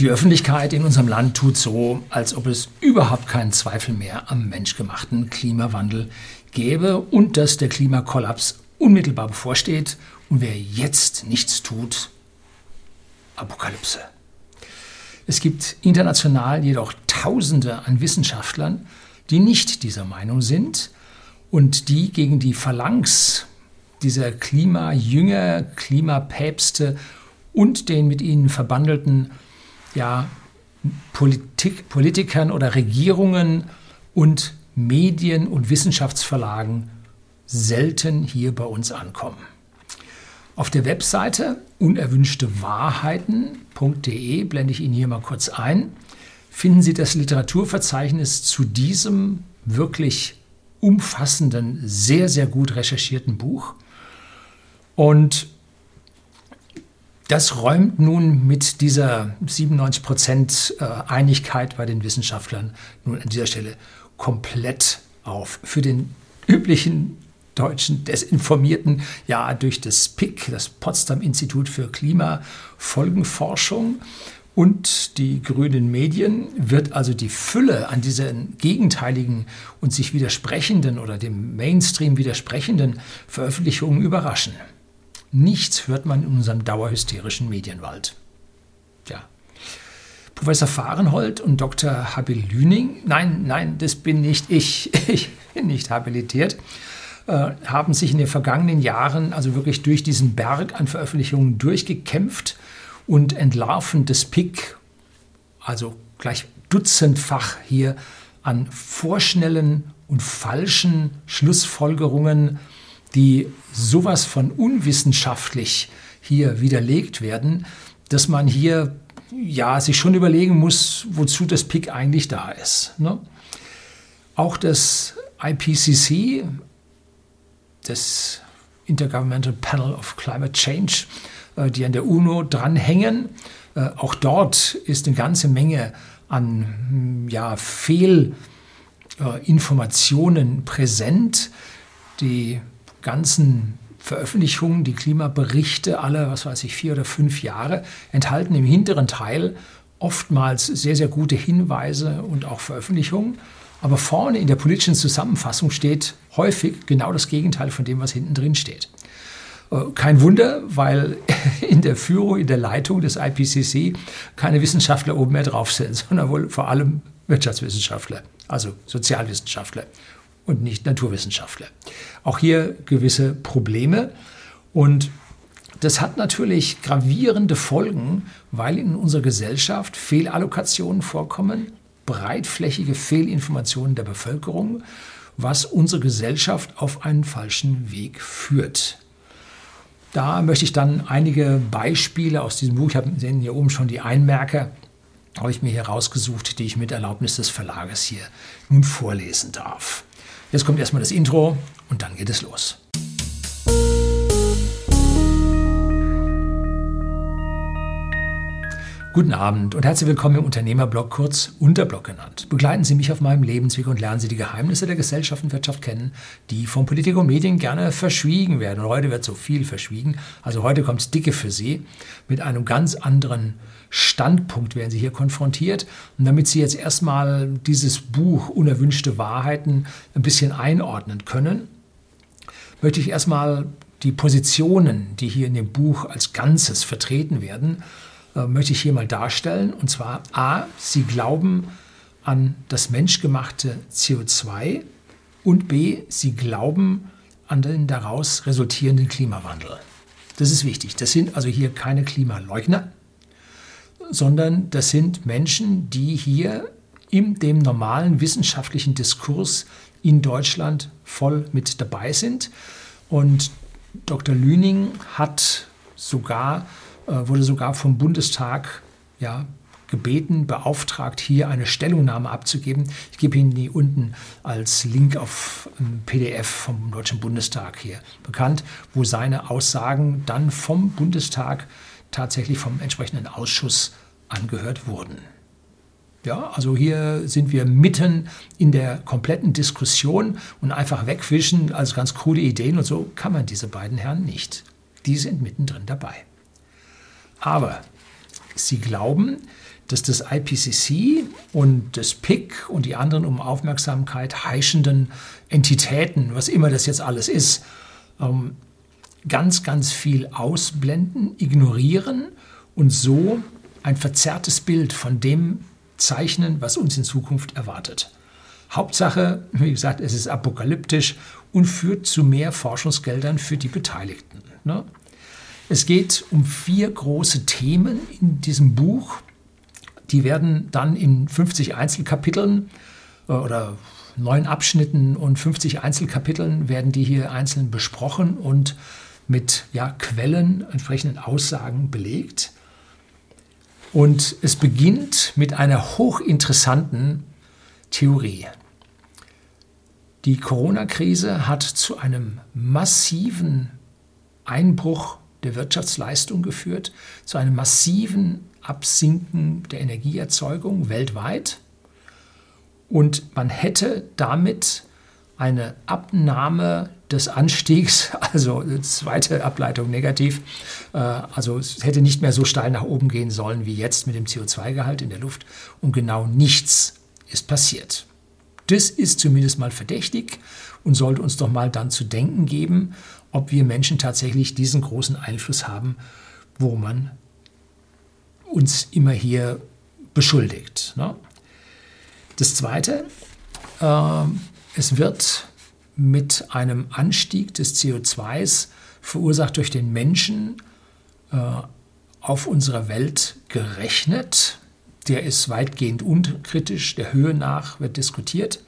Die Öffentlichkeit in unserem Land tut so, als ob es überhaupt keinen Zweifel mehr am menschgemachten Klimawandel gäbe und dass der Klimakollaps unmittelbar bevorsteht und wer jetzt nichts tut, Apokalypse. Es gibt international jedoch Tausende an Wissenschaftlern, die nicht dieser Meinung sind und die gegen die Phalanx dieser Klimajünger, Klimapäpste und den mit ihnen verbandelten ja, Politik, Politikern oder Regierungen und Medien und Wissenschaftsverlagen selten hier bei uns ankommen. Auf der Webseite unerwünschtewahrheiten.de blende ich Ihnen hier mal kurz ein. Finden Sie das Literaturverzeichnis zu diesem wirklich umfassenden, sehr, sehr gut recherchierten Buch. Und das räumt nun mit dieser 97 Prozent äh, Einigkeit bei den Wissenschaftlern nun an dieser Stelle komplett auf. Für den üblichen deutschen Desinformierten, ja, durch das PIC, das Potsdam Institut für Klimafolgenforschung und die grünen Medien, wird also die Fülle an diesen gegenteiligen und sich widersprechenden oder dem Mainstream widersprechenden Veröffentlichungen überraschen. Nichts hört man in unserem dauerhysterischen Medienwald. Ja. Professor Fahrenhold und Dr. Habil Lüning, nein, nein, das bin nicht ich, ich bin nicht habilitiert, äh, haben sich in den vergangenen Jahren also wirklich durch diesen Berg an Veröffentlichungen durchgekämpft und entlarven das PIC, also gleich dutzendfach hier an vorschnellen und falschen Schlussfolgerungen die sowas von unwissenschaftlich hier widerlegt werden, dass man hier ja sich schon überlegen muss, wozu das PIC eigentlich da ist. Ne? Auch das IPCC, das Intergovernmental Panel of Climate Change, äh, die an der UNO dranhängen, äh, auch dort ist eine ganze Menge an ja, Fehlinformationen präsent, die ganzen Veröffentlichungen, die Klimaberichte alle, was weiß ich, vier oder fünf Jahre, enthalten im hinteren Teil oftmals sehr, sehr gute Hinweise und auch Veröffentlichungen. Aber vorne in der politischen Zusammenfassung steht häufig genau das Gegenteil von dem, was hinten drin steht. Äh, kein Wunder, weil in der Führung, in der Leitung des IPCC keine Wissenschaftler oben mehr drauf sind, sondern wohl vor allem Wirtschaftswissenschaftler, also Sozialwissenschaftler und nicht Naturwissenschaftler. Auch hier gewisse Probleme und das hat natürlich gravierende Folgen, weil in unserer Gesellschaft Fehlallokationen vorkommen, breitflächige Fehlinformationen der Bevölkerung, was unsere Gesellschaft auf einen falschen Weg führt. Da möchte ich dann einige Beispiele aus diesem Buch, ich habe sehen hier oben schon die Einmerker, habe ich mir hier rausgesucht, die ich mit Erlaubnis des Verlages hier nun vorlesen darf. Jetzt kommt erstmal das Intro und dann geht es los. Guten Abend und herzlich willkommen im Unternehmerblog, kurz Unterblog genannt. Begleiten Sie mich auf meinem Lebensweg und lernen Sie die Geheimnisse der Gesellschaft und Wirtschaft kennen, die von Politik und Medien gerne verschwiegen werden. Und heute wird so viel verschwiegen. Also heute kommt es dicke für Sie. Mit einem ganz anderen Standpunkt werden Sie hier konfrontiert. Und damit Sie jetzt erstmal dieses Buch Unerwünschte Wahrheiten ein bisschen einordnen können, möchte ich erstmal die Positionen, die hier in dem Buch als Ganzes vertreten werden, äh, möchte ich hier mal darstellen. Und zwar A, Sie glauben an das menschgemachte CO2 und B, Sie glauben an den daraus resultierenden Klimawandel. Das ist wichtig. Das sind also hier keine Klimaleugner, sondern das sind Menschen, die hier in dem normalen wissenschaftlichen Diskurs in Deutschland voll mit dabei sind. Und Dr. Lüning hat sogar äh, wurde sogar vom Bundestag ja, gebeten, beauftragt, hier eine Stellungnahme abzugeben. Ich gebe Ihnen die unten als Link auf ein PDF vom Deutschen Bundestag hier bekannt, wo seine Aussagen dann vom Bundestag tatsächlich vom entsprechenden Ausschuss angehört wurden. Ja, also hier sind wir mitten in der kompletten Diskussion und einfach wegwischen als ganz coole Ideen und so kann man diese beiden Herren nicht. Die sind mittendrin dabei. Aber sie glauben, dass das IPCC und das PIC und die anderen um Aufmerksamkeit heischenden Entitäten, was immer das jetzt alles ist, ähm, ganz, ganz viel ausblenden, ignorieren und so ein verzerrtes Bild von dem zeichnen, was uns in Zukunft erwartet. Hauptsache, wie gesagt, es ist apokalyptisch und führt zu mehr Forschungsgeldern für die Beteiligten. Ne? Es geht um vier große Themen in diesem Buch. Die werden dann in 50 Einzelkapiteln äh, oder neun Abschnitten und 50 Einzelkapiteln werden die hier einzeln besprochen und mit ja, Quellen, entsprechenden Aussagen belegt. Und es beginnt mit einer hochinteressanten Theorie. Die Corona-Krise hat zu einem massiven Einbruch der Wirtschaftsleistung geführt, zu einem massiven Absinken der Energieerzeugung weltweit. Und man hätte damit eine Abnahme des Anstiegs, also zweite Ableitung negativ, äh, also es hätte nicht mehr so steil nach oben gehen sollen wie jetzt mit dem CO2-Gehalt in der Luft und genau nichts ist passiert. Das ist zumindest mal verdächtig und sollte uns doch mal dann zu denken geben, ob wir Menschen tatsächlich diesen großen Einfluss haben, wo man uns immer hier beschuldigt. Ne? Das Zweite, äh, es wird mit einem Anstieg des CO2s verursacht durch den Menschen äh, auf unserer Welt gerechnet. Der ist weitgehend unkritisch, der Höhe nach wird diskutiert.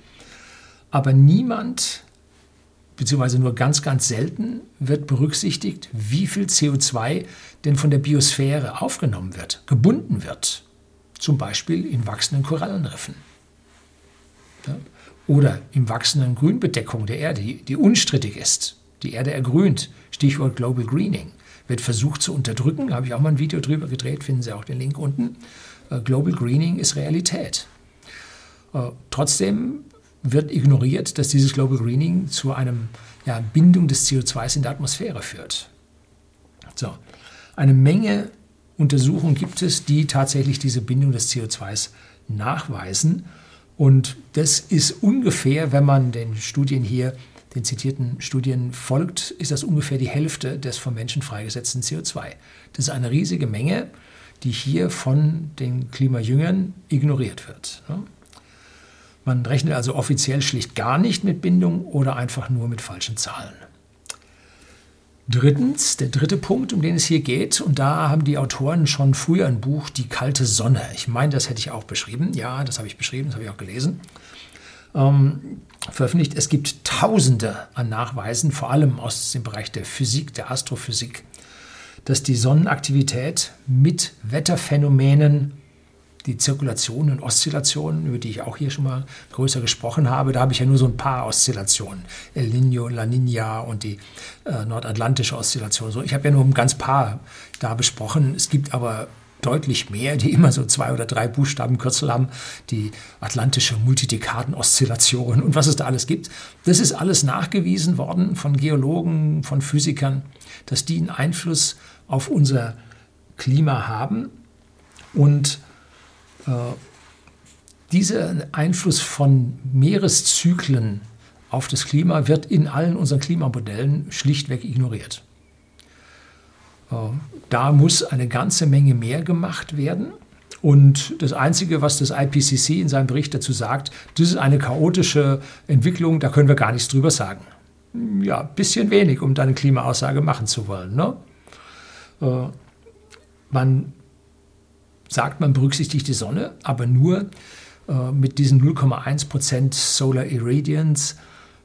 Aber niemand, beziehungsweise nur ganz, ganz selten, wird berücksichtigt, wie viel CO2 denn von der Biosphäre aufgenommen wird, gebunden wird. Zum Beispiel in wachsenden Korallenriffen. Ja oder im wachsenden Grünbedeckung der Erde, die, unstrittig ist. Die Erde ergrünt, Stichwort Global Greening, wird versucht zu unterdrücken. Da habe ich auch mal ein Video drüber gedreht, finden Sie auch den Link unten. Äh, Global Greening ist Realität. Äh, trotzdem wird ignoriert, dass dieses Global Greening zu einer ja, Bindung des CO2 in der Atmosphäre führt. So, eine Menge Untersuchungen gibt es, die tatsächlich diese Bindung des CO2 nachweisen. Und das ist ungefähr, wenn man den Studien hier, den zitierten Studien folgt, ist das ungefähr die Hälfte des vom Menschen freigesetzten CO2. Das ist eine riesige Menge, die hier von den Klimajüngern ignoriert wird. Man rechnet also offiziell schlicht gar nicht mit Bindung oder einfach nur mit falschen Zahlen. Drittens, der dritte Punkt, um den es hier geht, und da haben die Autoren schon früher ein Buch, Die kalte Sonne. Ich meine, das hätte ich auch beschrieben. Ja, das habe ich beschrieben, das habe ich auch gelesen. Ähm, veröffentlicht. Es gibt Tausende an Nachweisen, vor allem aus dem Bereich der Physik, der Astrophysik, dass die Sonnenaktivität mit Wetterphänomenen die Zirkulation und Oszillationen, über die ich auch hier schon mal größer gesprochen habe, da habe ich ja nur so ein paar Oszillationen. El Niño, La Niña und die äh, nordatlantische Oszillation. So, ich habe ja nur ein ganz paar da besprochen. Es gibt aber deutlich mehr, die immer so zwei oder drei Buchstabenkürzel haben, die atlantische Multidekaden-Oszillation und was es da alles gibt. Das ist alles nachgewiesen worden von Geologen, von Physikern, dass die einen Einfluss auf unser Klima haben und dieser Einfluss von Meereszyklen auf das Klima wird in allen unseren Klimamodellen schlichtweg ignoriert. Äh, da muss eine ganze Menge mehr gemacht werden. Und das Einzige, was das IPCC in seinem Bericht dazu sagt, das ist eine chaotische Entwicklung, da können wir gar nichts drüber sagen. Ja, ein bisschen wenig, um da eine Klimaaussage machen zu wollen. Ne? Äh, man sagt, man berücksichtigt die Sonne, aber nur äh, mit diesen 0,1% Solar Irradiance.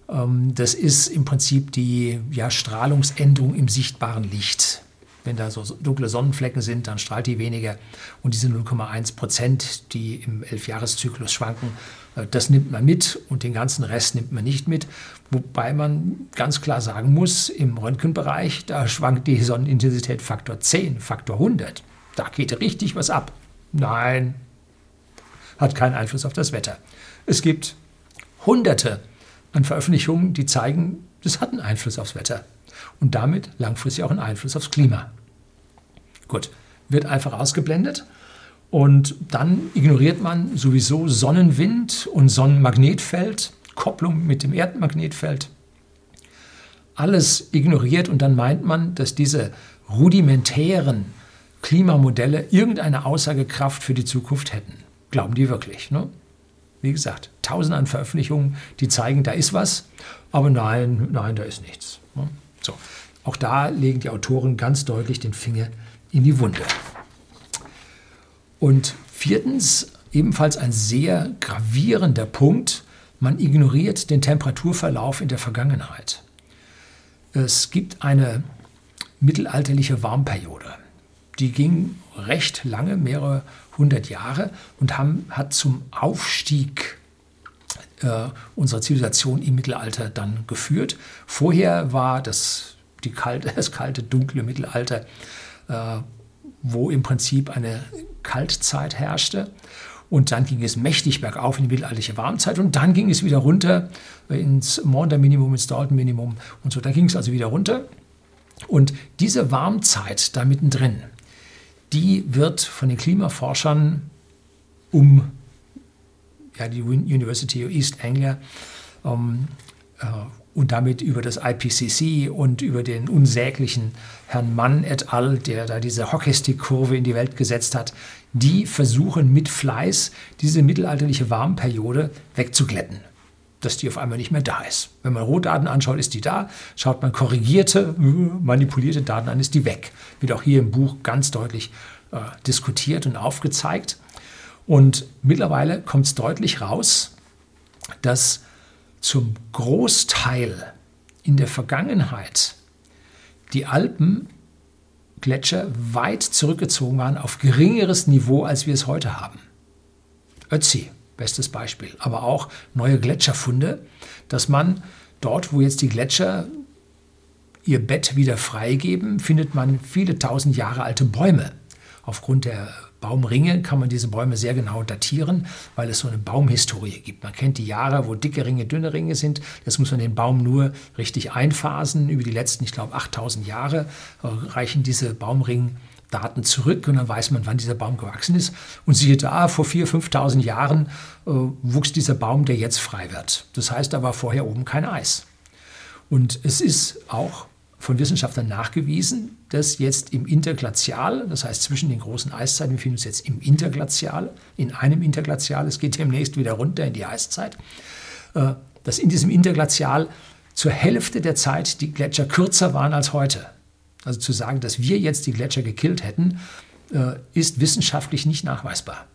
Ähm, das ist im Prinzip die ja, Strahlungsänderung im sichtbaren Licht. Wenn da so dunkle Sonnenflecken sind, dann strahlt die weniger. Und diese 0,1% die im Elfjahreszyklus schwanken, äh, das nimmt man mit und den ganzen Rest nimmt man nicht mit. Wobei man ganz klar sagen muss, im Röntgenbereich, da schwankt die Sonnenintensität Faktor 10, Faktor 100. Da geht richtig was ab. Nein, hat keinen Einfluss auf das Wetter. Es gibt Hunderte an Veröffentlichungen, die zeigen, das hat einen Einfluss aufs Wetter und damit langfristig auch einen Einfluss aufs Klima. Gut, wird einfach ausgeblendet Und dann ignoriert man sowieso Sonnenwind und Sonnenmagnetfeld, Kopplung mit dem Erdmagnetfeld. Alles ignoriert und dann meint man, dass diese rudimentären Klimamodelle irgendeine Aussagekraft für die Zukunft hätten. Glauben die wirklich? Ne? Wie gesagt, tausende an Veröffentlichungen, die zeigen, da ist was, aber nein, nein, da ist nichts. Ne? So, auch da legen die Autoren ganz deutlich den Finger in die Wunde. Und viertens, ebenfalls ein sehr gravierender Punkt, man ignoriert den Temperaturverlauf in der Vergangenheit. Es gibt eine mittelalterliche Warmperiode. Die ging recht lange, mehrere hundert Jahre und haben, hat zum Aufstieg äh, unserer Zivilisation im Mittelalter dann geführt. Vorher war das, die kalte, das kalte, dunkle Mittelalter, äh, wo im Prinzip eine Kaltzeit herrschte. Und dann ging es mächtig bergauf in die mittelalterliche Warmzeit und dann ging es wieder runter ins Maunder Minimum, ins Dalton Minimum und so. Da ging es also wieder runter. Und diese Warmzeit da mittendrin, die wird von den Klimaforschern um ja, die University of East Anglia ähm, äh, und damit über das IPCC und über den unsäglichen Herrn Mann et al., der da diese Hockeystick-Kurve in die Welt gesetzt hat, die versuchen mit Fleiß diese mittelalterliche Warmperiode wegzuglätten. Dass die auf einmal nicht mehr da ist. Wenn man Rohdaten anschaut, ist die da. Schaut man korrigierte, manipulierte Daten an, ist die weg. Wird auch hier im Buch ganz deutlich äh, diskutiert und aufgezeigt. Und mittlerweile kommt es deutlich raus, dass zum Großteil in der Vergangenheit die Alpengletscher weit zurückgezogen waren auf geringeres Niveau, als wir es heute haben. Ötzi, bestes Beispiel. Aber auch neue Gletscherfunde, dass man dort, wo jetzt die Gletscher ihr Bett wieder freigeben, findet man viele tausend Jahre alte Bäume. Aufgrund der Baumringe kann man diese Bäume sehr genau datieren, weil es so eine Baumhistorie gibt. Man kennt die Jahre, wo dicke Ringe, dünne Ringe sind. Das muss man den Baum nur richtig einphasen. Über die letzten, ich glaube, 8000 Jahre äh, reichen diese Baumringdaten zurück und dann weiß man, wann dieser Baum gewachsen ist. Und siehe da, vor 4.000, 5.000 Jahren äh, wuchs dieser Baum, der jetzt frei wird. Das heißt, da war vorher oben kein Eis. Und es ist auch von Wissenschaftlern nachgewiesen, dass jetzt im Interglazial, das heißt zwischen den großen Eiszeiten, wir finden uns jetzt im Interglazial, in einem Interglazial, es geht demnächst wieder runter in die Eiszeit, äh, dass in diesem Interglazial zur Hälfte der Zeit die Gletscher kürzer waren als heute. Also zu sagen, dass wir jetzt die Gletscher gekillt hätten, äh, ist wissenschaftlich nicht nachweisbar.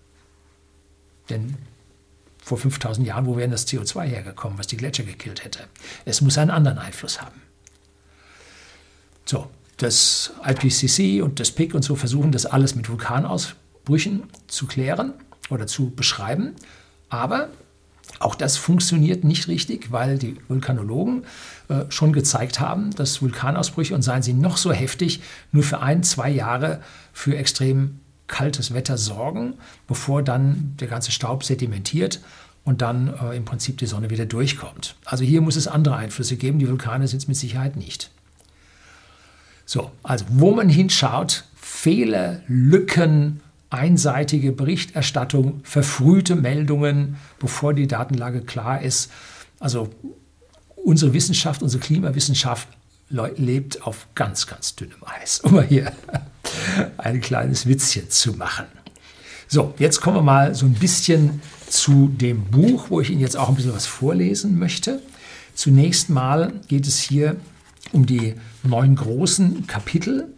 Denn vor 5000 Jahren, wo wäre das CO2 hergekommen, was die Gletscher gekillt hätte? Es muss einen anderen Einfluss haben. So, das IPCC und das PIC und so versuchen das alles mit Vulkanausbrüchen zu klären oder zu beschreiben. Aber auch das funktioniert nicht richtig, weil die Vulkanologen äh, schon gezeigt haben, dass Vulkanausbrüche, und seien sie noch so heftig, nur für ein, zwei Jahre für extrem kaltes Wetter sorgen, bevor dann der ganze Staub sedimentiert und dann äh, im Prinzip die Sonne wieder durchkommt. Also hier muss es andere Einflüsse geben, die Vulkane sind es mit Sicherheit nicht. So, also wo man hinschaut, Fehler, Lücken, einseitige Berichterstattung, verfrühte Meldungen, bevor die Datenlage klar ist. Also unsere Wissenschaft, unsere Klimawissenschaft lebt auf ganz, ganz dünnem Eis, um mal hier ein kleines Witzchen zu machen. So, jetzt kommen wir mal so ein bisschen zu dem Buch, wo ich Ihnen jetzt auch ein bisschen was vorlesen möchte. Zunächst mal geht es hier um die neun großen Kapitel,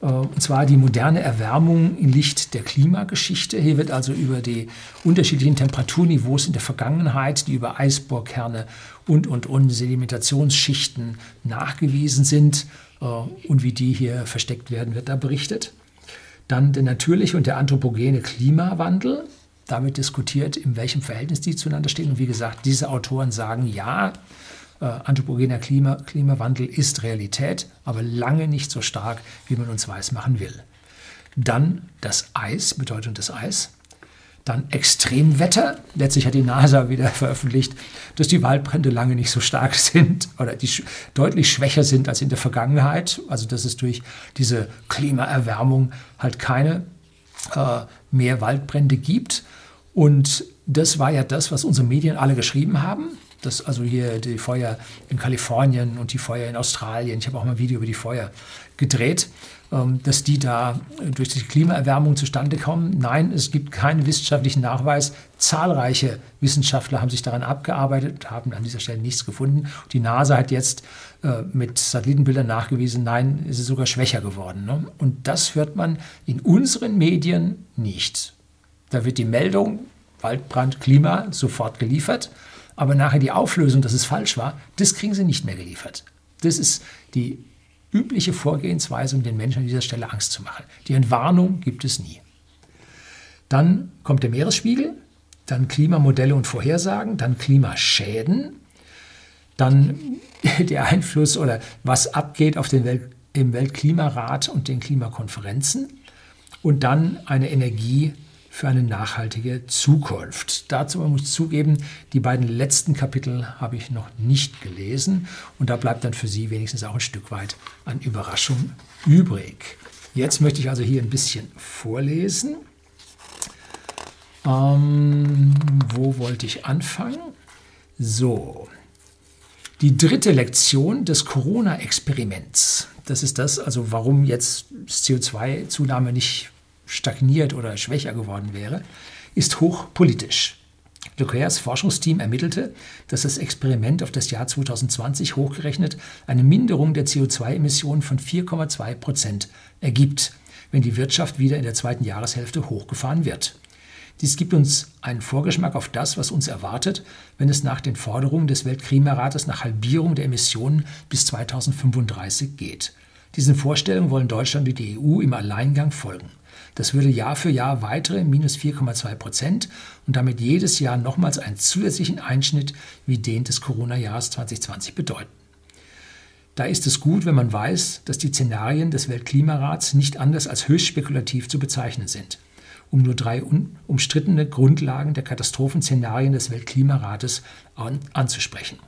und zwar die moderne Erwärmung im Licht der Klimageschichte. Hier wird also über die unterschiedlichen Temperaturniveaus in der Vergangenheit, die über Eisbohrkerne und, und, und Sedimentationsschichten nachgewiesen sind äh, und wie die hier versteckt werden, wird da berichtet. Dann der natürliche und der anthropogene Klimawandel. Damit diskutiert, in welchem Verhältnis die zueinander stehen. Und wie gesagt, diese Autoren sagen, ja, äh, anthropogener Klima, Klimawandel ist Realität, aber lange nicht so stark, wie man uns weismachen will. Dann das Eis, Bedeutung des Eis. Dann Extremwetter. Letztlich hat die NASA wieder veröffentlicht, dass die Waldbrände lange nicht so stark sind oder die sch deutlich schwächer sind als in der Vergangenheit. Also dass es durch diese Klimaerwärmung halt keine äh, mehr Waldbrände gibt. Und das war ja das, was unsere Medien alle geschrieben haben. Das, also hier die Feuer in Kalifornien und die Feuer in Australien. Ich habe auch mal ein Video über die Feuer gedreht, ähm, dass die da durch die Klimaerwärmung zustande kommen. Nein, es gibt keinen wissenschaftlichen Nachweis. Zahlreiche Wissenschaftler haben sich daran abgearbeitet, haben an dieser Stelle nichts gefunden. Die NASA hat jetzt äh, mit Satellitenbildern nachgewiesen, nein, es ist sogar schwächer geworden. Ne? Und das hört man in unseren Medien nicht. Da wird die Meldung Waldbrand, Klima sofort geliefert aber nachher die Auflösung, dass es falsch war, das kriegen sie nicht mehr geliefert. Das ist die übliche Vorgehensweise, um den Menschen an dieser Stelle Angst zu machen. Die Entwarnung gibt es nie. Dann kommt der Meeresspiegel, dann Klimamodelle und Vorhersagen, dann Klimaschäden, dann der Einfluss oder was abgeht auf den Welt, im Weltklimarat und den Klimakonferenzen und dann eine Energie- für eine nachhaltige Zukunft. Dazu muss ich zugeben, die beiden letzten Kapitel habe ich noch nicht gelesen und da bleibt dann für Sie wenigstens auch ein Stück weit an Überraschung übrig. Jetzt möchte ich also hier ein bisschen vorlesen. Ähm, wo wollte ich anfangen? So, die dritte Lektion des Corona-Experiments. Das ist das, also warum jetzt CO2-Zunahme nicht stagniert oder schwächer geworden wäre, ist hochpolitisch. Leclercs Forschungsteam ermittelte, dass das Experiment auf das Jahr 2020 hochgerechnet eine Minderung der CO2-Emissionen von 4,2 Prozent ergibt, wenn die Wirtschaft wieder in der zweiten Jahreshälfte hochgefahren wird. Dies gibt uns einen Vorgeschmack auf das, was uns erwartet, wenn es nach den Forderungen des Weltklimarates nach Halbierung der Emissionen bis 2035 geht. Diesen Vorstellungen wollen Deutschland und die EU im Alleingang folgen. Das würde Jahr für Jahr weitere minus 4,2 Prozent und damit jedes Jahr nochmals einen zusätzlichen Einschnitt wie den des Corona-Jahres 2020 bedeuten. Da ist es gut, wenn man weiß, dass die Szenarien des Weltklimarats nicht anders als höchst spekulativ zu bezeichnen sind, um nur drei umstrittene Grundlagen der Katastrophenszenarien des Weltklimarates an, anzusprechen.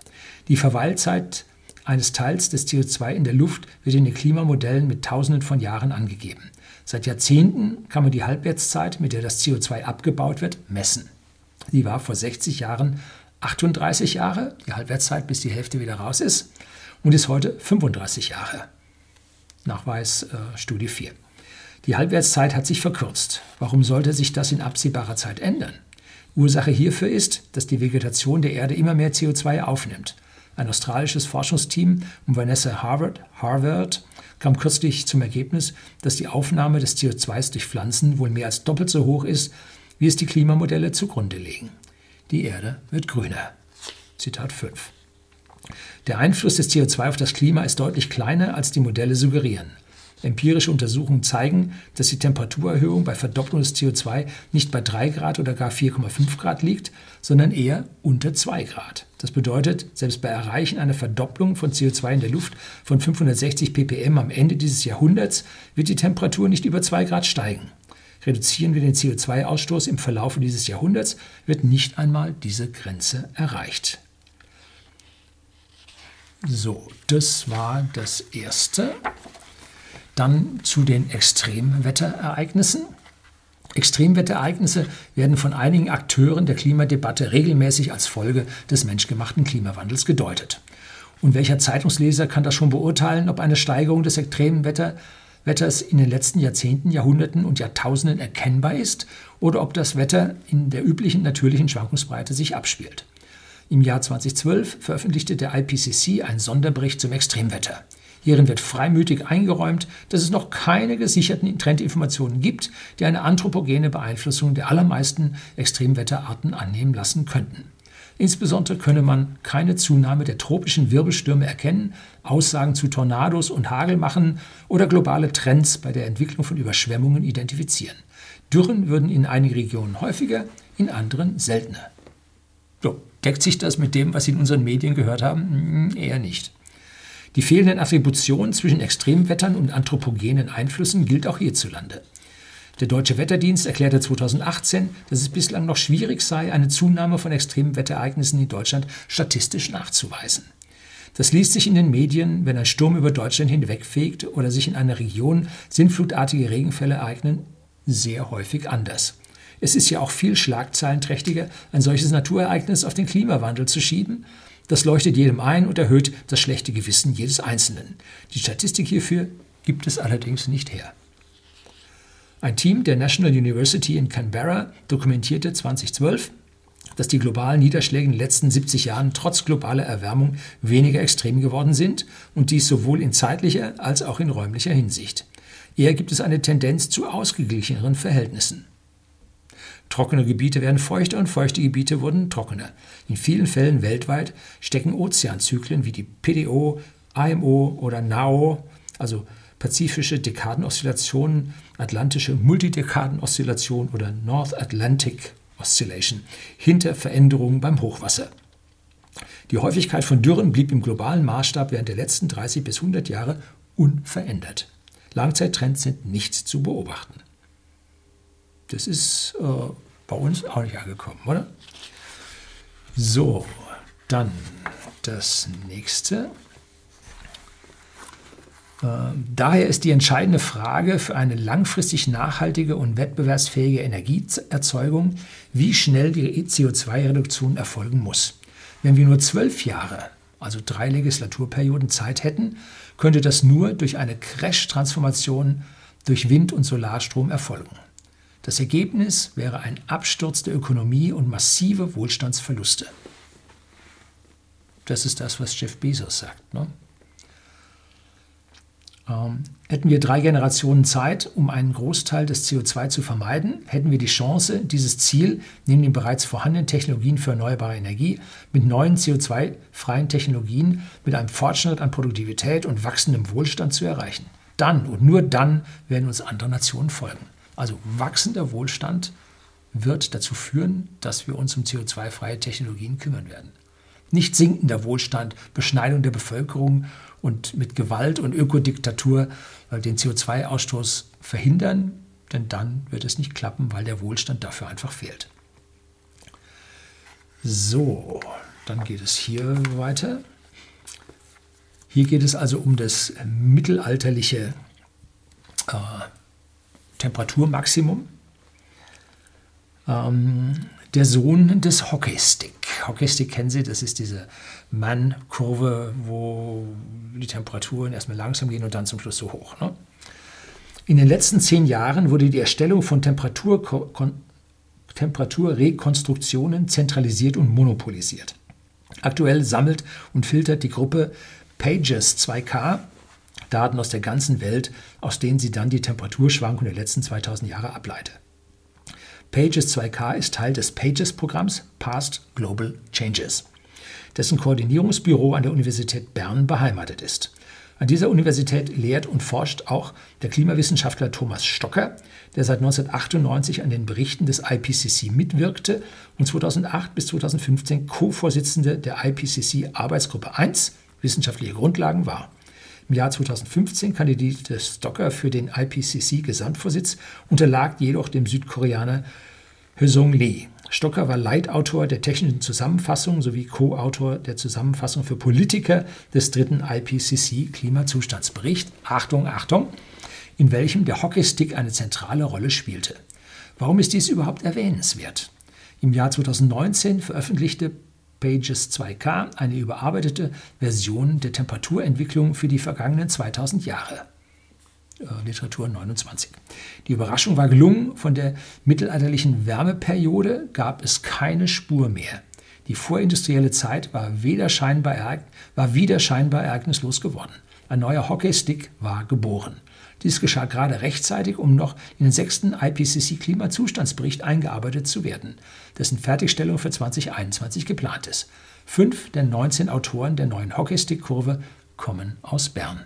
Die Verweilzeit eines Teils des CO2 in der Luft wird in den Klimamodellen mit Tausenden von Jahren angegeben. Seit Jahrzehnten kann man die Halbwertszeit, mit der das CO2 abgebaut wird, messen. Die war vor 60 Jahren 38 Jahre, die Halbwertszeit, bis die Hälfte wieder raus ist, und ist heute 35 Jahre. Nachweis äh, Studie 4. Die Halbwertszeit hat sich verkürzt. Warum sollte sich das in absehbarer Zeit ändern? Ursache hierfür ist, dass die Vegetation der Erde immer mehr CO2 aufnimmt. Ein australisches Forschungsteam um Vanessa Harvard, Harvard kam kürzlich zum Ergebnis, dass die Aufnahme des CO2 durch Pflanzen wohl mehr als doppelt so hoch ist, wie es die Klimamodelle zugrunde legen. Die Erde wird grüner. Zitat 5. Der Einfluss des CO2 auf das Klima ist deutlich kleiner, als die Modelle suggerieren. Empirische Untersuchungen zeigen, dass die Temperaturerhöhung bei Verdopplung des CO2 nicht bei 3 Grad oder gar 4,5 Grad liegt, sondern eher unter 2 Grad. Das bedeutet, selbst bei Erreichen einer Verdopplung von CO2 in der Luft von 560 ppm am Ende dieses Jahrhunderts wird die Temperatur nicht über 2 Grad steigen. Reduzieren wir den CO2-Ausstoß im Verlauf dieses Jahrhunderts, wird nicht einmal diese Grenze erreicht. So, das war das Erste. Dann zu den Extremwetterereignissen. Extremwetterereignisse werden von einigen Akteuren der Klimadebatte regelmäßig als Folge des menschgemachten Klimawandels gedeutet. Und welcher Zeitungsleser kann das schon beurteilen, ob eine Steigerung des Extremwetters in den letzten Jahrzehnten, Jahrhunderten und Jahrtausenden erkennbar ist oder ob das Wetter in der üblichen natürlichen Schwankungsbreite sich abspielt? Im Jahr 2012 veröffentlichte der IPCC einen Sonderbericht zum Extremwetter. Hierin wird freimütig eingeräumt, dass es noch keine gesicherten Trendinformationen gibt, die eine anthropogene Beeinflussung der allermeisten Extremwetterarten annehmen lassen könnten. Insbesondere könne man keine Zunahme der tropischen Wirbelstürme erkennen, Aussagen zu Tornados und Hagel machen oder globale Trends bei der Entwicklung von Überschwemmungen identifizieren. Dürren würden in einigen Regionen häufiger, in anderen seltener. So, deckt sich das mit dem, was Sie in unseren Medien gehört haben? Hm, eher nicht. Die fehlenden Attributionen zwischen Extremwettern und anthropogenen Einflüssen gilt auch hierzulande. Der Deutsche Wetterdienst erklärte 2018, dass es bislang noch schwierig sei, eine Zunahme von Extremwetterereignissen in Deutschland statistisch nachzuweisen. Das liest sich in den Medien, wenn ein Sturm über Deutschland hinwegfegt oder sich in einer Region sinnflutartige Regenfälle ereignen, sehr häufig anders. Es ist ja auch viel schlagzeilenträchtiger, ein solches Naturereignis auf den Klimawandel zu schieben. Das leuchtet jedem ein und erhöht das schlechte Gewissen jedes Einzelnen. Die Statistik hierfür gibt es allerdings nicht her. Ein Team der National University in Canberra dokumentierte 2012, dass die globalen Niederschläge in den letzten 70 Jahren trotz globaler Erwärmung weniger extrem geworden sind und dies sowohl in zeitlicher als auch in räumlicher Hinsicht. Eher gibt es eine Tendenz zu ausgeglicheneren Verhältnissen. Trockene Gebiete werden feuchter und feuchte Gebiete wurden trockener. In vielen Fällen weltweit stecken Ozeanzyklen wie die PDO, IMO oder NAO, also pazifische Dekadenoszillationen, atlantische Multidekadenoszillationen oder North Atlantic Oscillation, hinter Veränderungen beim Hochwasser. Die Häufigkeit von Dürren blieb im globalen Maßstab während der letzten 30 bis 100 Jahre unverändert. Langzeittrends sind nicht zu beobachten. Das ist äh, bei uns auch nicht angekommen, oder? So, dann das nächste. Äh, daher ist die entscheidende Frage für eine langfristig nachhaltige und wettbewerbsfähige Energieerzeugung, wie schnell die CO2-Reduktion erfolgen muss. Wenn wir nur zwölf Jahre, also drei Legislaturperioden Zeit hätten, könnte das nur durch eine Crash-Transformation durch Wind- und Solarstrom erfolgen. Das Ergebnis wäre ein Absturz der Ökonomie und massive Wohlstandsverluste. Das ist das, was Jeff Bezos sagt. Ne? Ähm, hätten wir drei Generationen Zeit, um einen Großteil des CO2 zu vermeiden, hätten wir die Chance, dieses Ziel neben den bereits vorhandenen Technologien für erneuerbare Energie mit neuen CO2-freien Technologien, mit einem Fortschritt an Produktivität und wachsendem Wohlstand zu erreichen. Dann und nur dann werden uns andere Nationen folgen. Also wachsender Wohlstand wird dazu führen, dass wir uns um CO2-freie Technologien kümmern werden. Nicht sinkender Wohlstand, Beschneidung der Bevölkerung und mit Gewalt und Ökodiktatur den CO2-Ausstoß verhindern, denn dann wird es nicht klappen, weil der Wohlstand dafür einfach fehlt. So, dann geht es hier weiter. Hier geht es also um das mittelalterliche äh, Temperaturmaximum. Ähm, der Sohn des Hockeystick. Hockeystick kennen Sie, das ist diese Mann-Kurve, wo die Temperaturen erstmal langsam gehen und dann zum Schluss so hoch. Ne? In den letzten zehn Jahren wurde die Erstellung von Temperatur, Temperaturrekonstruktionen zentralisiert und monopolisiert. Aktuell sammelt und filtert die Gruppe Pages 2K Daten aus der ganzen Welt, aus denen sie dann die Temperaturschwankungen der letzten 2000 Jahre ableitet. Pages 2K ist Teil des Pages-Programms Past Global Changes, dessen Koordinierungsbüro an der Universität Bern beheimatet ist. An dieser Universität lehrt und forscht auch der Klimawissenschaftler Thomas Stocker, der seit 1998 an den Berichten des IPCC mitwirkte und 2008 bis 2015 Co-Vorsitzende der IPCC Arbeitsgruppe 1 wissenschaftliche Grundlagen war. Im Jahr 2015 kandidierte Stocker für den IPCC-Gesamtvorsitz, unterlag jedoch dem Südkoreaner Hyesung Lee. Stocker war Leitautor der technischen Zusammenfassung sowie Co-Autor der Zusammenfassung für Politiker des dritten IPCC-Klimazustandsbericht. Achtung, Achtung, in welchem der Hockeystick eine zentrale Rolle spielte. Warum ist dies überhaupt erwähnenswert? Im Jahr 2019 veröffentlichte Pages 2K eine überarbeitete Version der Temperaturentwicklung für die vergangenen 2000 Jahre. Äh, Literatur 29. Die Überraschung war gelungen. Von der mittelalterlichen Wärmeperiode gab es keine Spur mehr. Die vorindustrielle Zeit war, weder scheinbar, war wieder scheinbar ereignislos geworden. Ein neuer Hockeystick war geboren. Dies geschah gerade rechtzeitig, um noch in den sechsten IPCC-Klimazustandsbericht eingearbeitet zu werden, dessen Fertigstellung für 2021 geplant ist. Fünf der 19 Autoren der neuen Hockeystick-Kurve kommen aus Bern.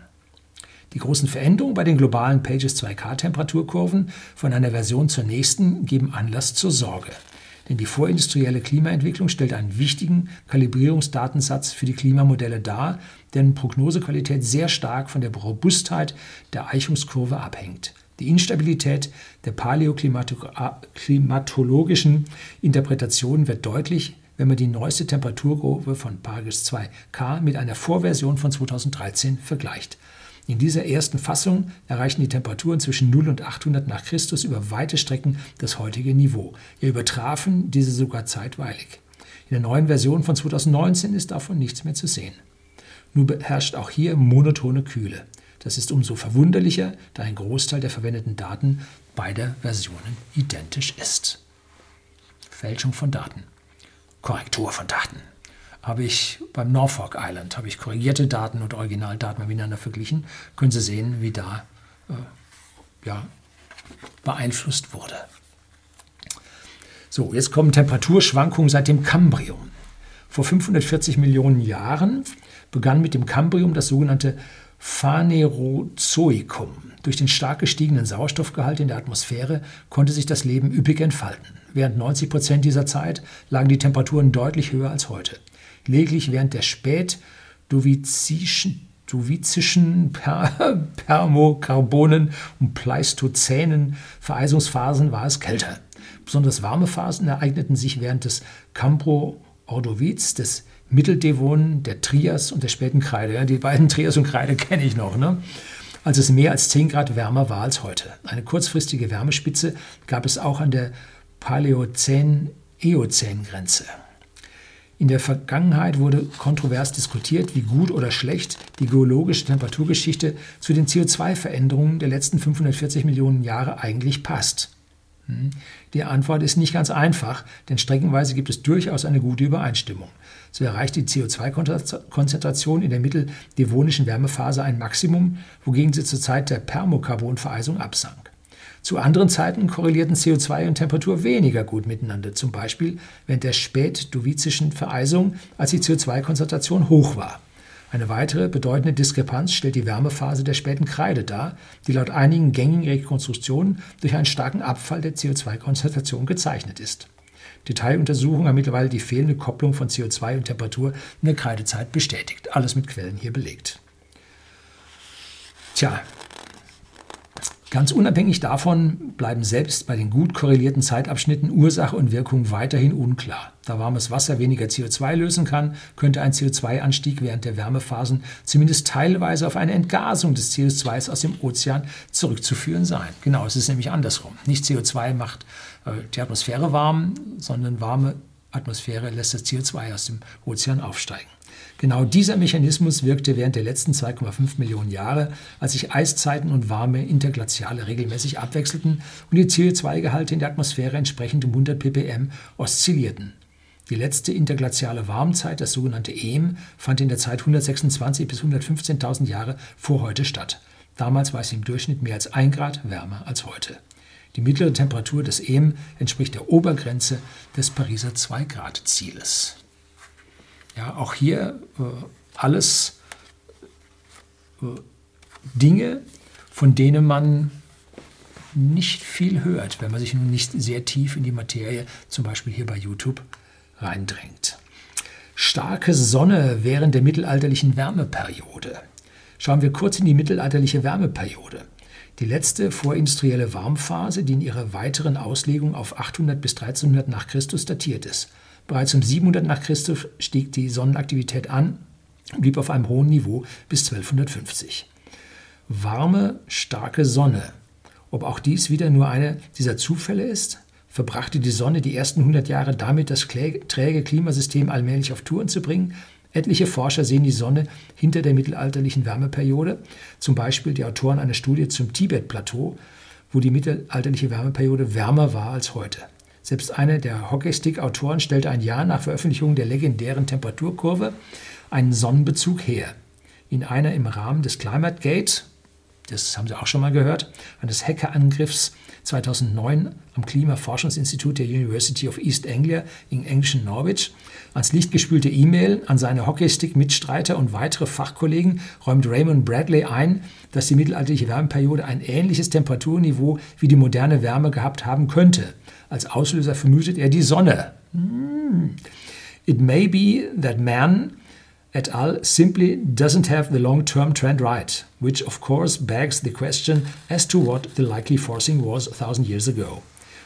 Die großen Veränderungen bei den globalen Pages 2K-Temperaturkurven von einer Version zur nächsten geben Anlass zur Sorge. Denn die vorindustrielle Klimaentwicklung stellt einen wichtigen Kalibrierungsdatensatz für die Klimamodelle dar, deren Prognosequalität sehr stark von der Robustheit der Eichungskurve abhängt. Die Instabilität der paläoklimatologischen Interpretation wird deutlich, wenn man die neueste Temperaturkurve von Pages 2K mit einer Vorversion von 2013 vergleicht. In dieser ersten Fassung erreichten die Temperaturen zwischen 0 und 800 nach Christus über weite Strecken das heutige Niveau. Wir übertrafen diese sogar zeitweilig. In der neuen Version von 2019 ist davon nichts mehr zu sehen. Nun herrscht auch hier monotone Kühle. Das ist umso verwunderlicher, da ein Großteil der verwendeten Daten beider Versionen identisch ist. Fälschung von Daten. Korrektur von Daten. Habe ich beim Norfolk Island habe ich korrigierte Daten und Originaldaten miteinander verglichen, können Sie sehen, wie da äh, ja, beeinflusst wurde. So, jetzt kommen Temperaturschwankungen seit dem Kambrium. Vor 540 Millionen Jahren begann mit dem Kambrium das sogenannte Phanerozoikum. Durch den stark gestiegenen Sauerstoffgehalt in der Atmosphäre konnte sich das Leben üppig entfalten. Während 90 Prozent dieser Zeit lagen die Temperaturen deutlich höher als heute. Lediglich während der spätdovizischen per Permokarbonen und Pleistozänen Vereisungsphasen war es kälter. Besonders warme Phasen ereigneten sich während des Cambro-Ordoviz, des Mitteldevonen, der Trias und der späten Kreide. Ja, die beiden Trias und Kreide kenne ich noch. Ne? Als es mehr als 10 Grad wärmer war als heute. Eine kurzfristige Wärmespitze gab es auch an der Paläozän-Eozän-Grenze. In der Vergangenheit wurde kontrovers diskutiert, wie gut oder schlecht die geologische Temperaturgeschichte zu den CO2-Veränderungen der letzten 540 Millionen Jahre eigentlich passt. Hm? Die Antwort ist nicht ganz einfach, denn streckenweise gibt es durchaus eine gute Übereinstimmung. So erreicht die CO2-Konzentration in der mitteldevonischen Wärmephase ein Maximum, wogegen sie zur Zeit der Permokarbonvereisung absank. Zu anderen Zeiten korrelierten CO2 und Temperatur weniger gut miteinander, zum Beispiel während der spätdovizischen Vereisung, als die CO2-Konzentration hoch war. Eine weitere bedeutende Diskrepanz stellt die Wärmephase der späten Kreide dar, die laut einigen gängigen Rekonstruktionen durch einen starken Abfall der CO2-Konzentration gezeichnet ist. Detailuntersuchungen haben mittlerweile die fehlende Kopplung von CO2 und Temperatur in der Kreidezeit bestätigt. Alles mit Quellen hier belegt. Tja, Ganz unabhängig davon bleiben selbst bei den gut korrelierten Zeitabschnitten Ursache und Wirkung weiterhin unklar. Da warmes Wasser weniger CO2 lösen kann, könnte ein CO2-Anstieg während der Wärmephasen zumindest teilweise auf eine Entgasung des CO2s aus dem Ozean zurückzuführen sein. Genau, es ist nämlich andersrum. Nicht CO2 macht äh, die Atmosphäre warm, sondern warme Atmosphäre lässt das CO2 aus dem Ozean aufsteigen. Genau dieser Mechanismus wirkte während der letzten 2,5 Millionen Jahre, als sich Eiszeiten und warme Interglaziale regelmäßig abwechselten und die CO2-Gehalte in der Atmosphäre entsprechend um 100 ppm oszillierten. Die letzte interglaziale Warmzeit, das sogenannte EM, fand in der Zeit 126 bis 115.000 Jahre vor heute statt. Damals war es im Durchschnitt mehr als ein Grad wärmer als heute. Die mittlere Temperatur des EM entspricht der Obergrenze des Pariser 2-Grad-Zieles. Ja, auch hier äh, alles äh, Dinge, von denen man nicht viel hört, wenn man sich nun nicht sehr tief in die Materie, zum Beispiel hier bei YouTube, reindrängt. Starke Sonne während der mittelalterlichen Wärmeperiode. Schauen wir kurz in die mittelalterliche Wärmeperiode. Die letzte vorindustrielle Warmphase, die in ihrer weiteren Auslegung auf 800 bis 1300 nach Christus datiert ist. Bereits um 700 nach Christus stieg die Sonnenaktivität an und blieb auf einem hohen Niveau bis 1250. Warme, starke Sonne. Ob auch dies wieder nur eine dieser Zufälle ist? Verbrachte die Sonne die ersten 100 Jahre damit, das träge Klimasystem allmählich auf Touren zu bringen? Etliche Forscher sehen die Sonne hinter der mittelalterlichen Wärmeperiode, zum Beispiel die Autoren einer Studie zum Tibet-Plateau, wo die mittelalterliche Wärmeperiode wärmer war als heute. Selbst einer der Hockeystick-Autoren stellte ein Jahr nach Veröffentlichung der legendären Temperaturkurve einen Sonnenbezug her. In einer im Rahmen des Climate Gate, das haben Sie auch schon mal gehört, eines Hackerangriffs 2009 am Klimaforschungsinstitut der University of East Anglia in englischen Norwich, als Licht gespülte E-Mail an seine Hockeystick-Mitstreiter und weitere Fachkollegen räumt Raymond Bradley ein, dass die mittelalterliche Wärmeperiode ein ähnliches Temperaturniveau wie die moderne Wärme gehabt haben könnte. Als Auslöser vermutet er die Sonne. Hmm. It may be that man et al. simply doesn't have the long-term trend right, which of course begs the question as to what the likely forcing was a thousand years ago.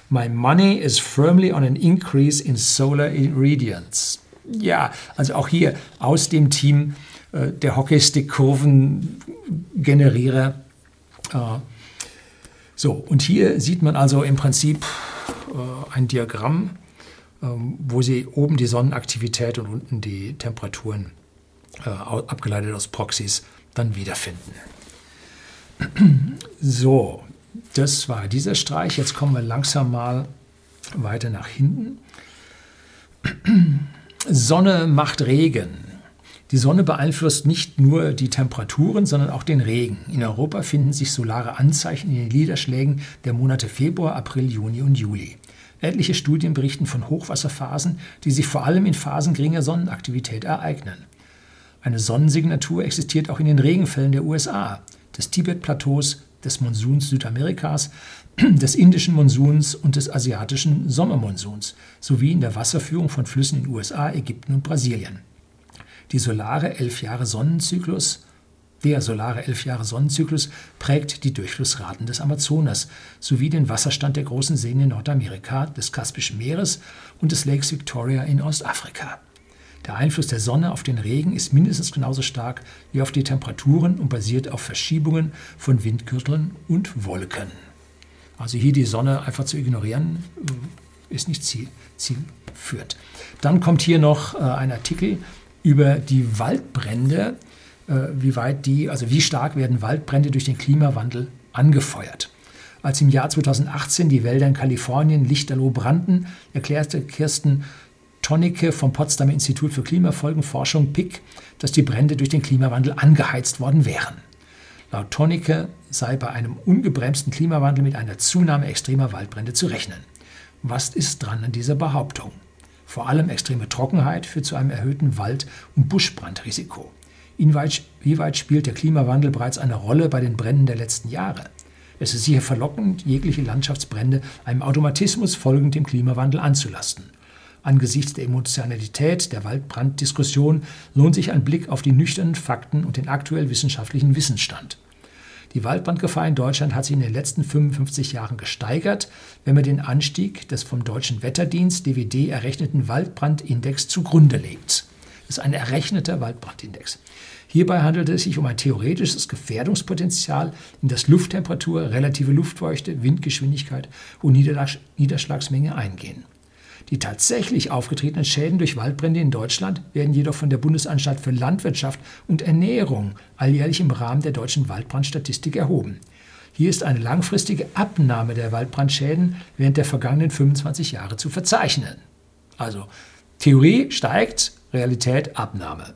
My money is firmly on an increase in solar irradiance. Ja, also auch hier aus dem Team äh, der Hockeystick-Kurven-Generierer. Äh, so, und hier sieht man also im Prinzip ein Diagramm, ähm, wo Sie oben die Sonnenaktivität und unten die Temperaturen äh, abgeleitet aus Proxys dann wiederfinden. So, das war dieser Streich. Jetzt kommen wir langsam mal weiter nach hinten. Sonne macht Regen. Die Sonne beeinflusst nicht nur die Temperaturen, sondern auch den Regen. In Europa finden sich solare Anzeichen in den Niederschlägen der Monate Februar, April, Juni und Juli. Etliche Studien berichten von Hochwasserphasen, die sich vor allem in Phasen geringer Sonnenaktivität ereignen. Eine Sonnensignatur existiert auch in den Regenfällen der USA, des Tibet-Plateaus, des Monsuns Südamerikas, des indischen Monsuns und des asiatischen Sommermonsuns sowie in der Wasserführung von Flüssen in USA, Ägypten und Brasilien. Die solare elf Jahre Sonnenzyklus der solare elf Jahre Sonnenzyklus prägt die Durchflussraten des Amazonas sowie den Wasserstand der großen Seen in Nordamerika, des Kaspischen Meeres und des Lakes Victoria in Ostafrika. Der Einfluss der Sonne auf den Regen ist mindestens genauso stark wie auf die Temperaturen und basiert auf Verschiebungen von Windgürteln und Wolken. Also hier die Sonne einfach zu ignorieren, ist nicht ziel, zielführend. Dann kommt hier noch äh, ein Artikel über die Waldbrände, äh, wie weit die, also wie stark werden Waldbrände durch den Klimawandel angefeuert. Als im Jahr 2018 die Wälder in Kalifornien lichterloh brannten, erklärte Kirsten Tonicke vom Potsdamer Institut für Klimafolgenforschung PIC, dass die Brände durch den Klimawandel angeheizt worden wären. Laut Tonicke sei bei einem ungebremsten Klimawandel mit einer Zunahme extremer Waldbrände zu rechnen. Was ist dran an dieser Behauptung? Vor allem extreme Trockenheit führt zu einem erhöhten Wald- und Buschbrandrisiko. Inwieweit, wie weit spielt der Klimawandel bereits eine Rolle bei den Bränden der letzten Jahre? Es ist sicher verlockend, jegliche Landschaftsbrände einem Automatismus folgend dem Klimawandel anzulasten. Angesichts der Emotionalität der Waldbranddiskussion lohnt sich ein Blick auf die nüchternen Fakten und den aktuell wissenschaftlichen Wissensstand. Die Waldbrandgefahr in Deutschland hat sich in den letzten 55 Jahren gesteigert, wenn man den Anstieg des vom Deutschen Wetterdienst DWD errechneten Waldbrandindex zugrunde legt. Das ist ein errechneter Waldbrandindex. Hierbei handelt es sich um ein theoretisches Gefährdungspotenzial, in das Lufttemperatur, relative Luftfeuchte, Windgeschwindigkeit und Niederschlagsmenge eingehen. Die tatsächlich aufgetretenen Schäden durch Waldbrände in Deutschland werden jedoch von der Bundesanstalt für Landwirtschaft und Ernährung alljährlich im Rahmen der deutschen Waldbrandstatistik erhoben. Hier ist eine langfristige Abnahme der Waldbrandschäden während der vergangenen 25 Jahre zu verzeichnen. Also Theorie steigt, Realität Abnahme.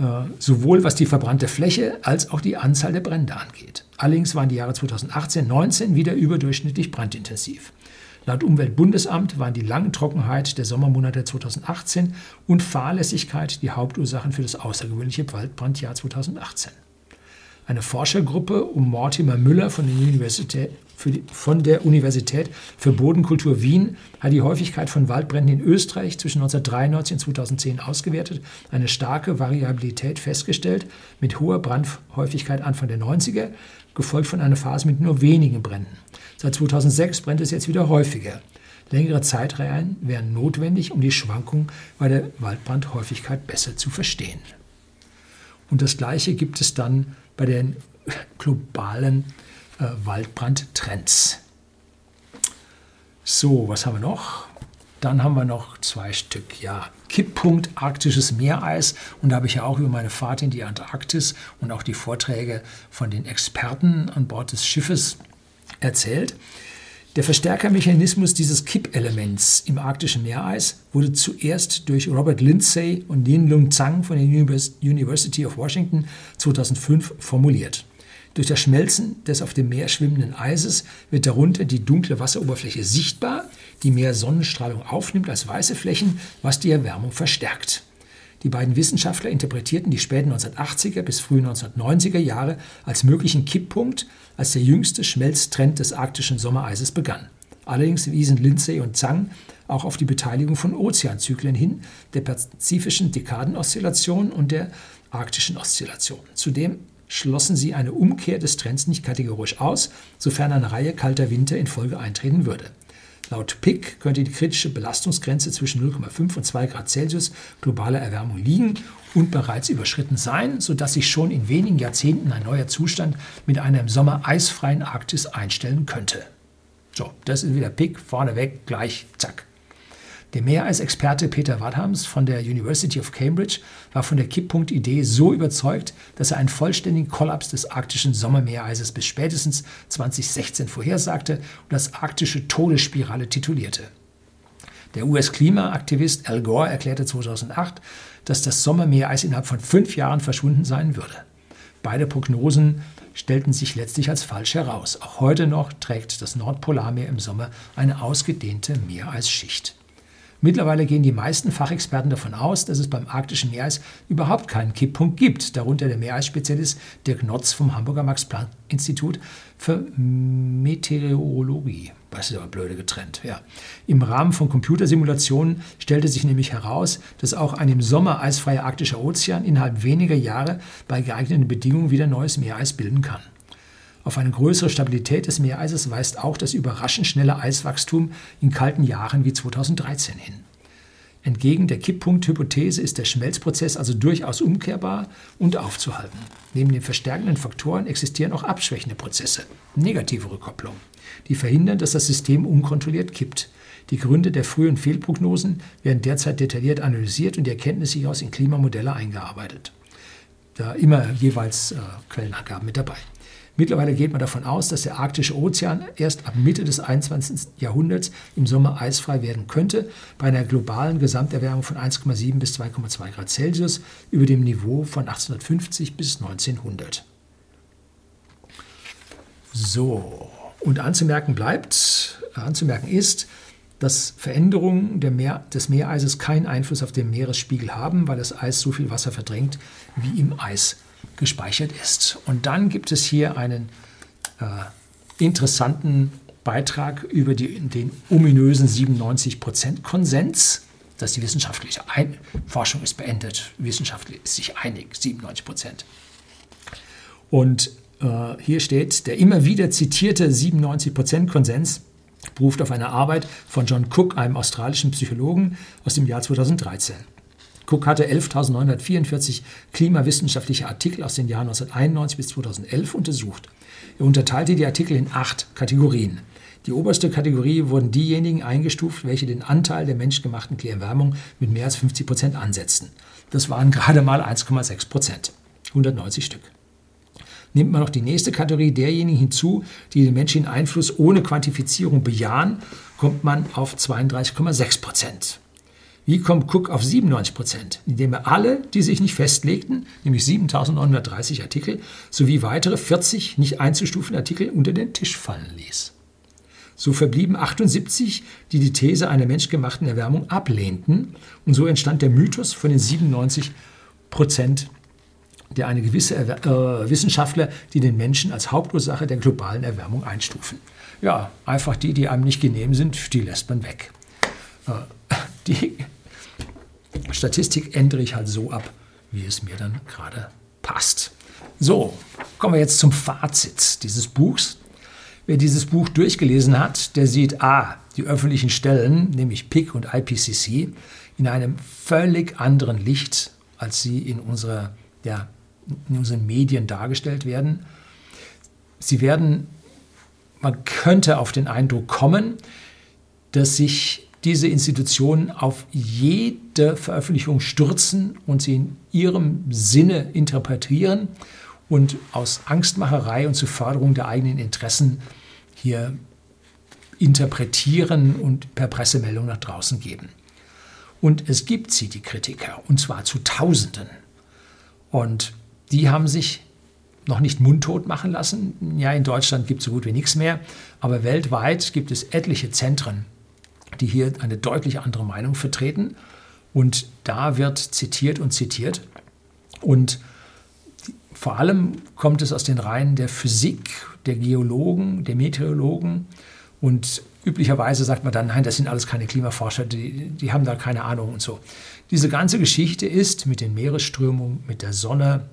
Äh, sowohl was die verbrannte Fläche als auch die Anzahl der Brände angeht. Allerdings waren die Jahre 2018-19 wieder überdurchschnittlich brandintensiv. Laut Umweltbundesamt waren die lange Trockenheit der Sommermonate 2018 und Fahrlässigkeit die Hauptursachen für das außergewöhnliche Waldbrandjahr 2018. Eine Forschergruppe um Mortimer Müller von der, Universität, die, von der Universität für Bodenkultur Wien hat die Häufigkeit von Waldbränden in Österreich zwischen 1993 und 2010 ausgewertet, eine starke Variabilität festgestellt, mit hoher Brandhäufigkeit Anfang der 90er, gefolgt von einer Phase mit nur wenigen Bränden. Seit 2006 brennt es jetzt wieder häufiger. Längere Zeitreihen wären notwendig, um die Schwankung bei der Waldbrandhäufigkeit besser zu verstehen. Und das Gleiche gibt es dann bei den globalen äh, Waldbrandtrends. So, was haben wir noch? Dann haben wir noch zwei Stück. Ja, Kipppunkt arktisches Meereis. Und da habe ich ja auch über meine Fahrt in die Antarktis und auch die Vorträge von den Experten an Bord des Schiffes erzählt. Der Verstärkermechanismus dieses Kippelements im arktischen Meereis wurde zuerst durch Robert Lindsay und Yin Lung Zhang von der University of Washington 2005 formuliert. Durch das Schmelzen des auf dem Meer schwimmenden Eises wird darunter die dunkle Wasseroberfläche sichtbar, die mehr Sonnenstrahlung aufnimmt als weiße Flächen, was die Erwärmung verstärkt. Die beiden Wissenschaftler interpretierten die späten 1980er bis frühen 1990er Jahre als möglichen Kipppunkt, als der jüngste Schmelztrend des arktischen Sommereises begann. Allerdings wiesen Lindsay und Zhang auch auf die Beteiligung von Ozeanzyklen hin, der pazifischen Dekadenoszillation und der arktischen Oszillation. Zudem schlossen sie eine Umkehr des Trends nicht kategorisch aus, sofern eine Reihe kalter Winter in Folge eintreten würde. Laut PIC könnte die kritische Belastungsgrenze zwischen 0,5 und 2 Grad Celsius globaler Erwärmung liegen und bereits überschritten sein, sodass sich schon in wenigen Jahrzehnten ein neuer Zustand mit einer im Sommer eisfreien Arktis einstellen könnte. So, das ist wieder Pick, vorneweg, gleich, zack. Der Meereisexperte Peter Wadhams von der University of Cambridge war von der Kipppunktidee so überzeugt, dass er einen vollständigen Kollaps des arktischen Sommermeereises bis spätestens 2016 vorhersagte und das arktische Todesspirale titulierte. Der US-Klimaaktivist Al Gore erklärte 2008, dass das Sommermeereis innerhalb von fünf Jahren verschwunden sein würde. Beide Prognosen stellten sich letztlich als falsch heraus. Auch heute noch trägt das Nordpolarmeer im Sommer eine ausgedehnte Meereisschicht. Mittlerweile gehen die meisten Fachexperten davon aus, dass es beim arktischen Meereis überhaupt keinen Kipppunkt gibt, darunter der Meereisspezialist Dirk Notz vom Hamburger Max-Planck-Institut für Meteorologie. Das ist aber blöde getrennt. Ja. Im Rahmen von Computersimulationen stellte sich nämlich heraus, dass auch ein im Sommer eisfreier arktischer Ozean innerhalb weniger Jahre bei geeigneten Bedingungen wieder neues Meereis bilden kann. Auf eine größere Stabilität des Meereises weist auch das überraschend schnelle Eiswachstum in kalten Jahren wie 2013 hin. Entgegen der Kipppunkthypothese ist der Schmelzprozess also durchaus umkehrbar und aufzuhalten. Neben den verstärkenden Faktoren existieren auch abschwächende Prozesse, negative Rückkopplung, die verhindern, dass das System unkontrolliert kippt. Die Gründe der frühen Fehlprognosen werden derzeit detailliert analysiert und die Erkenntnisse hieraus in Klimamodelle eingearbeitet. Da immer jeweils äh, Quellenangaben mit dabei. Mittlerweile geht man davon aus, dass der arktische Ozean erst ab Mitte des 21. Jahrhunderts im Sommer eisfrei werden könnte, bei einer globalen Gesamterwärmung von 1,7 bis 2,2 Grad Celsius über dem Niveau von 1850 bis 1900. So, und anzumerken bleibt, anzumerken ist, dass Veränderungen Meer, des Meereises keinen Einfluss auf den Meeresspiegel haben, weil das Eis so viel Wasser verdrängt, wie im Eis gespeichert ist. Und dann gibt es hier einen äh, interessanten Beitrag über die, den ominösen 97% Konsens, dass die wissenschaftliche Ein Forschung ist beendet. Wissenschaft ist sich einig, 97% Und äh, hier steht, der immer wieder zitierte 97% Konsens beruft auf eine Arbeit von John Cook, einem australischen Psychologen aus dem Jahr 2013. Cook hatte 11.944 klimawissenschaftliche Artikel aus den Jahren 1991 bis 2011 untersucht. Er unterteilte die Artikel in acht Kategorien. Die oberste Kategorie wurden diejenigen eingestuft, welche den Anteil der menschgemachten Erwärmung mit mehr als 50 Prozent ansetzten. Das waren gerade mal 1,6 Prozent, 190 Stück. Nimmt man noch die nächste Kategorie derjenigen hinzu, die den menschlichen Einfluss ohne Quantifizierung bejahen, kommt man auf 32,6 Prozent. Wie kommt Cook auf 97 Prozent? Indem er alle, die sich nicht festlegten, nämlich 7930 Artikel, sowie weitere 40 nicht einzustufende Artikel unter den Tisch fallen ließ. So verblieben 78, die die These einer menschgemachten Erwärmung ablehnten, und so entstand der Mythos von den 97 Prozent, der eine gewisse Erwer äh, Wissenschaftler, die den Menschen als Hauptursache der globalen Erwärmung einstufen. Ja, einfach die, die einem nicht genehm sind, die lässt man weg. Äh, die Statistik ändere ich halt so ab, wie es mir dann gerade passt. So, kommen wir jetzt zum Fazit dieses Buchs. Wer dieses Buch durchgelesen hat, der sieht A, die öffentlichen Stellen, nämlich PIC und IPCC, in einem völlig anderen Licht, als sie in, unserer, ja, in unseren Medien dargestellt werden. Sie werden, man könnte auf den Eindruck kommen, dass sich diese Institutionen auf jede Veröffentlichung stürzen und sie in ihrem Sinne interpretieren und aus Angstmacherei und zur Förderung der eigenen Interessen hier interpretieren und per Pressemeldung nach draußen geben. Und es gibt sie, die Kritiker, und zwar zu Tausenden. Und die haben sich noch nicht mundtot machen lassen. Ja, in Deutschland gibt es so gut wie nichts mehr, aber weltweit gibt es etliche Zentren, die hier eine deutlich andere Meinung vertreten. Und da wird zitiert und zitiert. Und vor allem kommt es aus den Reihen der Physik, der Geologen, der Meteorologen. Und üblicherweise sagt man dann, nein, das sind alles keine Klimaforscher, die, die haben da keine Ahnung und so. Diese ganze Geschichte ist mit den Meeresströmungen, mit der Sonne,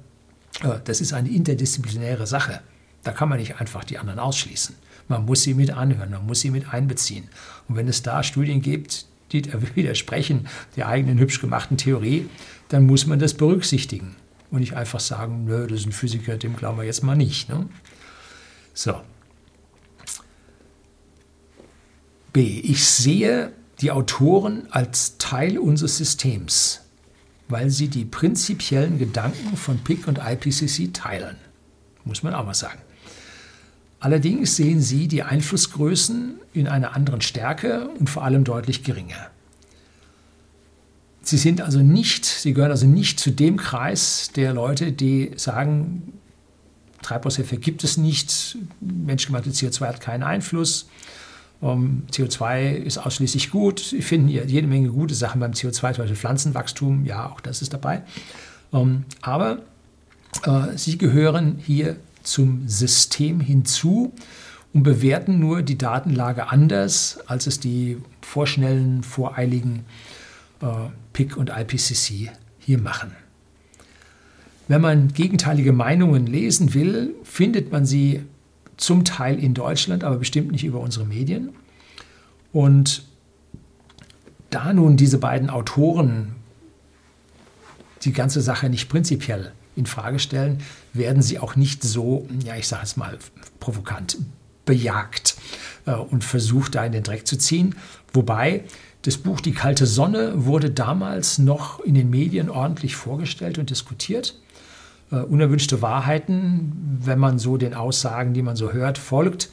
äh, das ist eine interdisziplinäre Sache. Da kann man nicht einfach die anderen ausschließen. Man muss sie mit anhören, man muss sie mit einbeziehen. Und wenn es da Studien gibt, die widersprechen der eigenen hübsch gemachten Theorie, dann muss man das berücksichtigen und nicht einfach sagen, nö, das ist ein Physiker, dem glauben wir jetzt mal nicht. Ne? So. B. Ich sehe die Autoren als Teil unseres Systems, weil sie die prinzipiellen Gedanken von PIC und IPCC teilen. Muss man auch mal sagen. Allerdings sehen sie die Einflussgrößen in einer anderen Stärke und vor allem deutlich geringer. Sie sind also nicht, sie gehören also nicht zu dem Kreis der Leute, die sagen, Treibhauseffekt gibt es nicht, menschgemachte CO2 hat keinen Einfluss, um, CO2 ist ausschließlich gut. Sie finden jede Menge gute Sachen beim CO2, zum Beispiel Pflanzenwachstum, ja, auch das ist dabei. Um, aber äh, sie gehören hier zum System hinzu und bewerten nur die Datenlage anders, als es die vorschnellen, voreiligen äh, PIC und IPCC hier machen. Wenn man gegenteilige Meinungen lesen will, findet man sie zum Teil in Deutschland, aber bestimmt nicht über unsere Medien. Und da nun diese beiden Autoren die ganze Sache nicht prinzipiell in Frage stellen, werden sie auch nicht so, ja, ich sage es mal provokant, bejagt äh, und versucht, da in den Dreck zu ziehen. Wobei das Buch Die kalte Sonne wurde damals noch in den Medien ordentlich vorgestellt und diskutiert. Uh, unerwünschte Wahrheiten, wenn man so den Aussagen, die man so hört, folgt,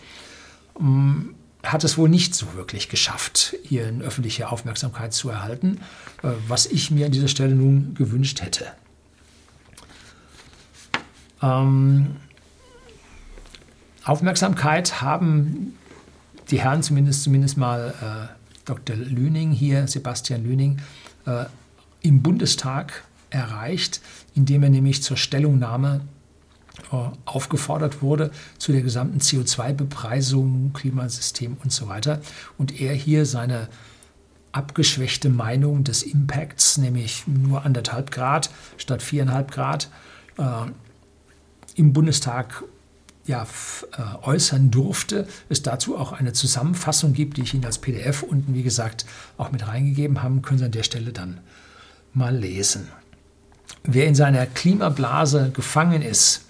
um, hat es wohl nicht so wirklich geschafft, hier eine öffentliche Aufmerksamkeit zu erhalten, uh, was ich mir an dieser Stelle nun gewünscht hätte. Ähm, Aufmerksamkeit haben die Herren zumindest, zumindest mal äh, Dr. Lüning hier, Sebastian Lüning, äh, im Bundestag erreicht, indem er nämlich zur Stellungnahme äh, aufgefordert wurde zu der gesamten CO2-Bepreisung, Klimasystem und so weiter. Und er hier seine abgeschwächte Meinung des Impacts, nämlich nur anderthalb Grad statt viereinhalb Grad, äh, im Bundestag ja, äh, äußern durfte, es dazu auch eine Zusammenfassung gibt, die ich Ihnen als PDF unten, wie gesagt, auch mit reingegeben habe, können Sie an der Stelle dann mal lesen. Wer in seiner Klimablase gefangen ist,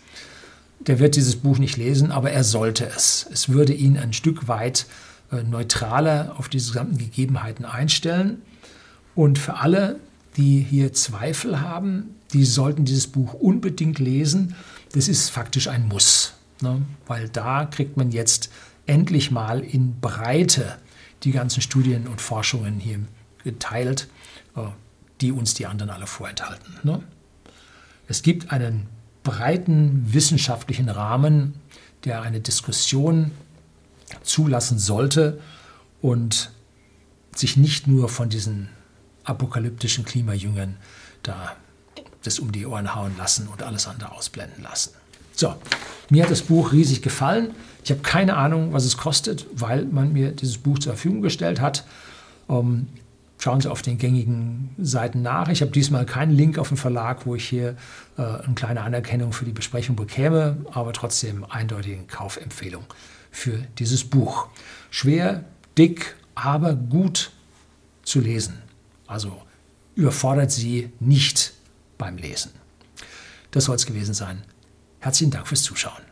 der wird dieses Buch nicht lesen, aber er sollte es. Es würde ihn ein Stück weit äh, neutraler auf diese gesamten Gegebenheiten einstellen. Und für alle, die hier Zweifel haben, die sollten dieses Buch unbedingt lesen. Das ist faktisch ein Muss, ne? weil da kriegt man jetzt endlich mal in Breite die ganzen Studien und Forschungen hier geteilt, äh, die uns die anderen alle vorenthalten. Ne? Es gibt einen breiten wissenschaftlichen Rahmen, der eine Diskussion zulassen sollte und sich nicht nur von diesen apokalyptischen Klimajüngern da das um die Ohren hauen lassen und alles andere ausblenden lassen. So, mir hat das Buch riesig gefallen. Ich habe keine Ahnung, was es kostet, weil man mir dieses Buch zur Verfügung gestellt hat. Schauen Sie auf den gängigen Seiten nach. Ich habe diesmal keinen Link auf den Verlag, wo ich hier äh, eine kleine Anerkennung für die Besprechung bekäme, aber trotzdem eindeutige Kaufempfehlung für dieses Buch. Schwer, dick, aber gut zu lesen. Also überfordert Sie nicht beim Lesen. Das soll es gewesen sein. Herzlichen Dank fürs Zuschauen.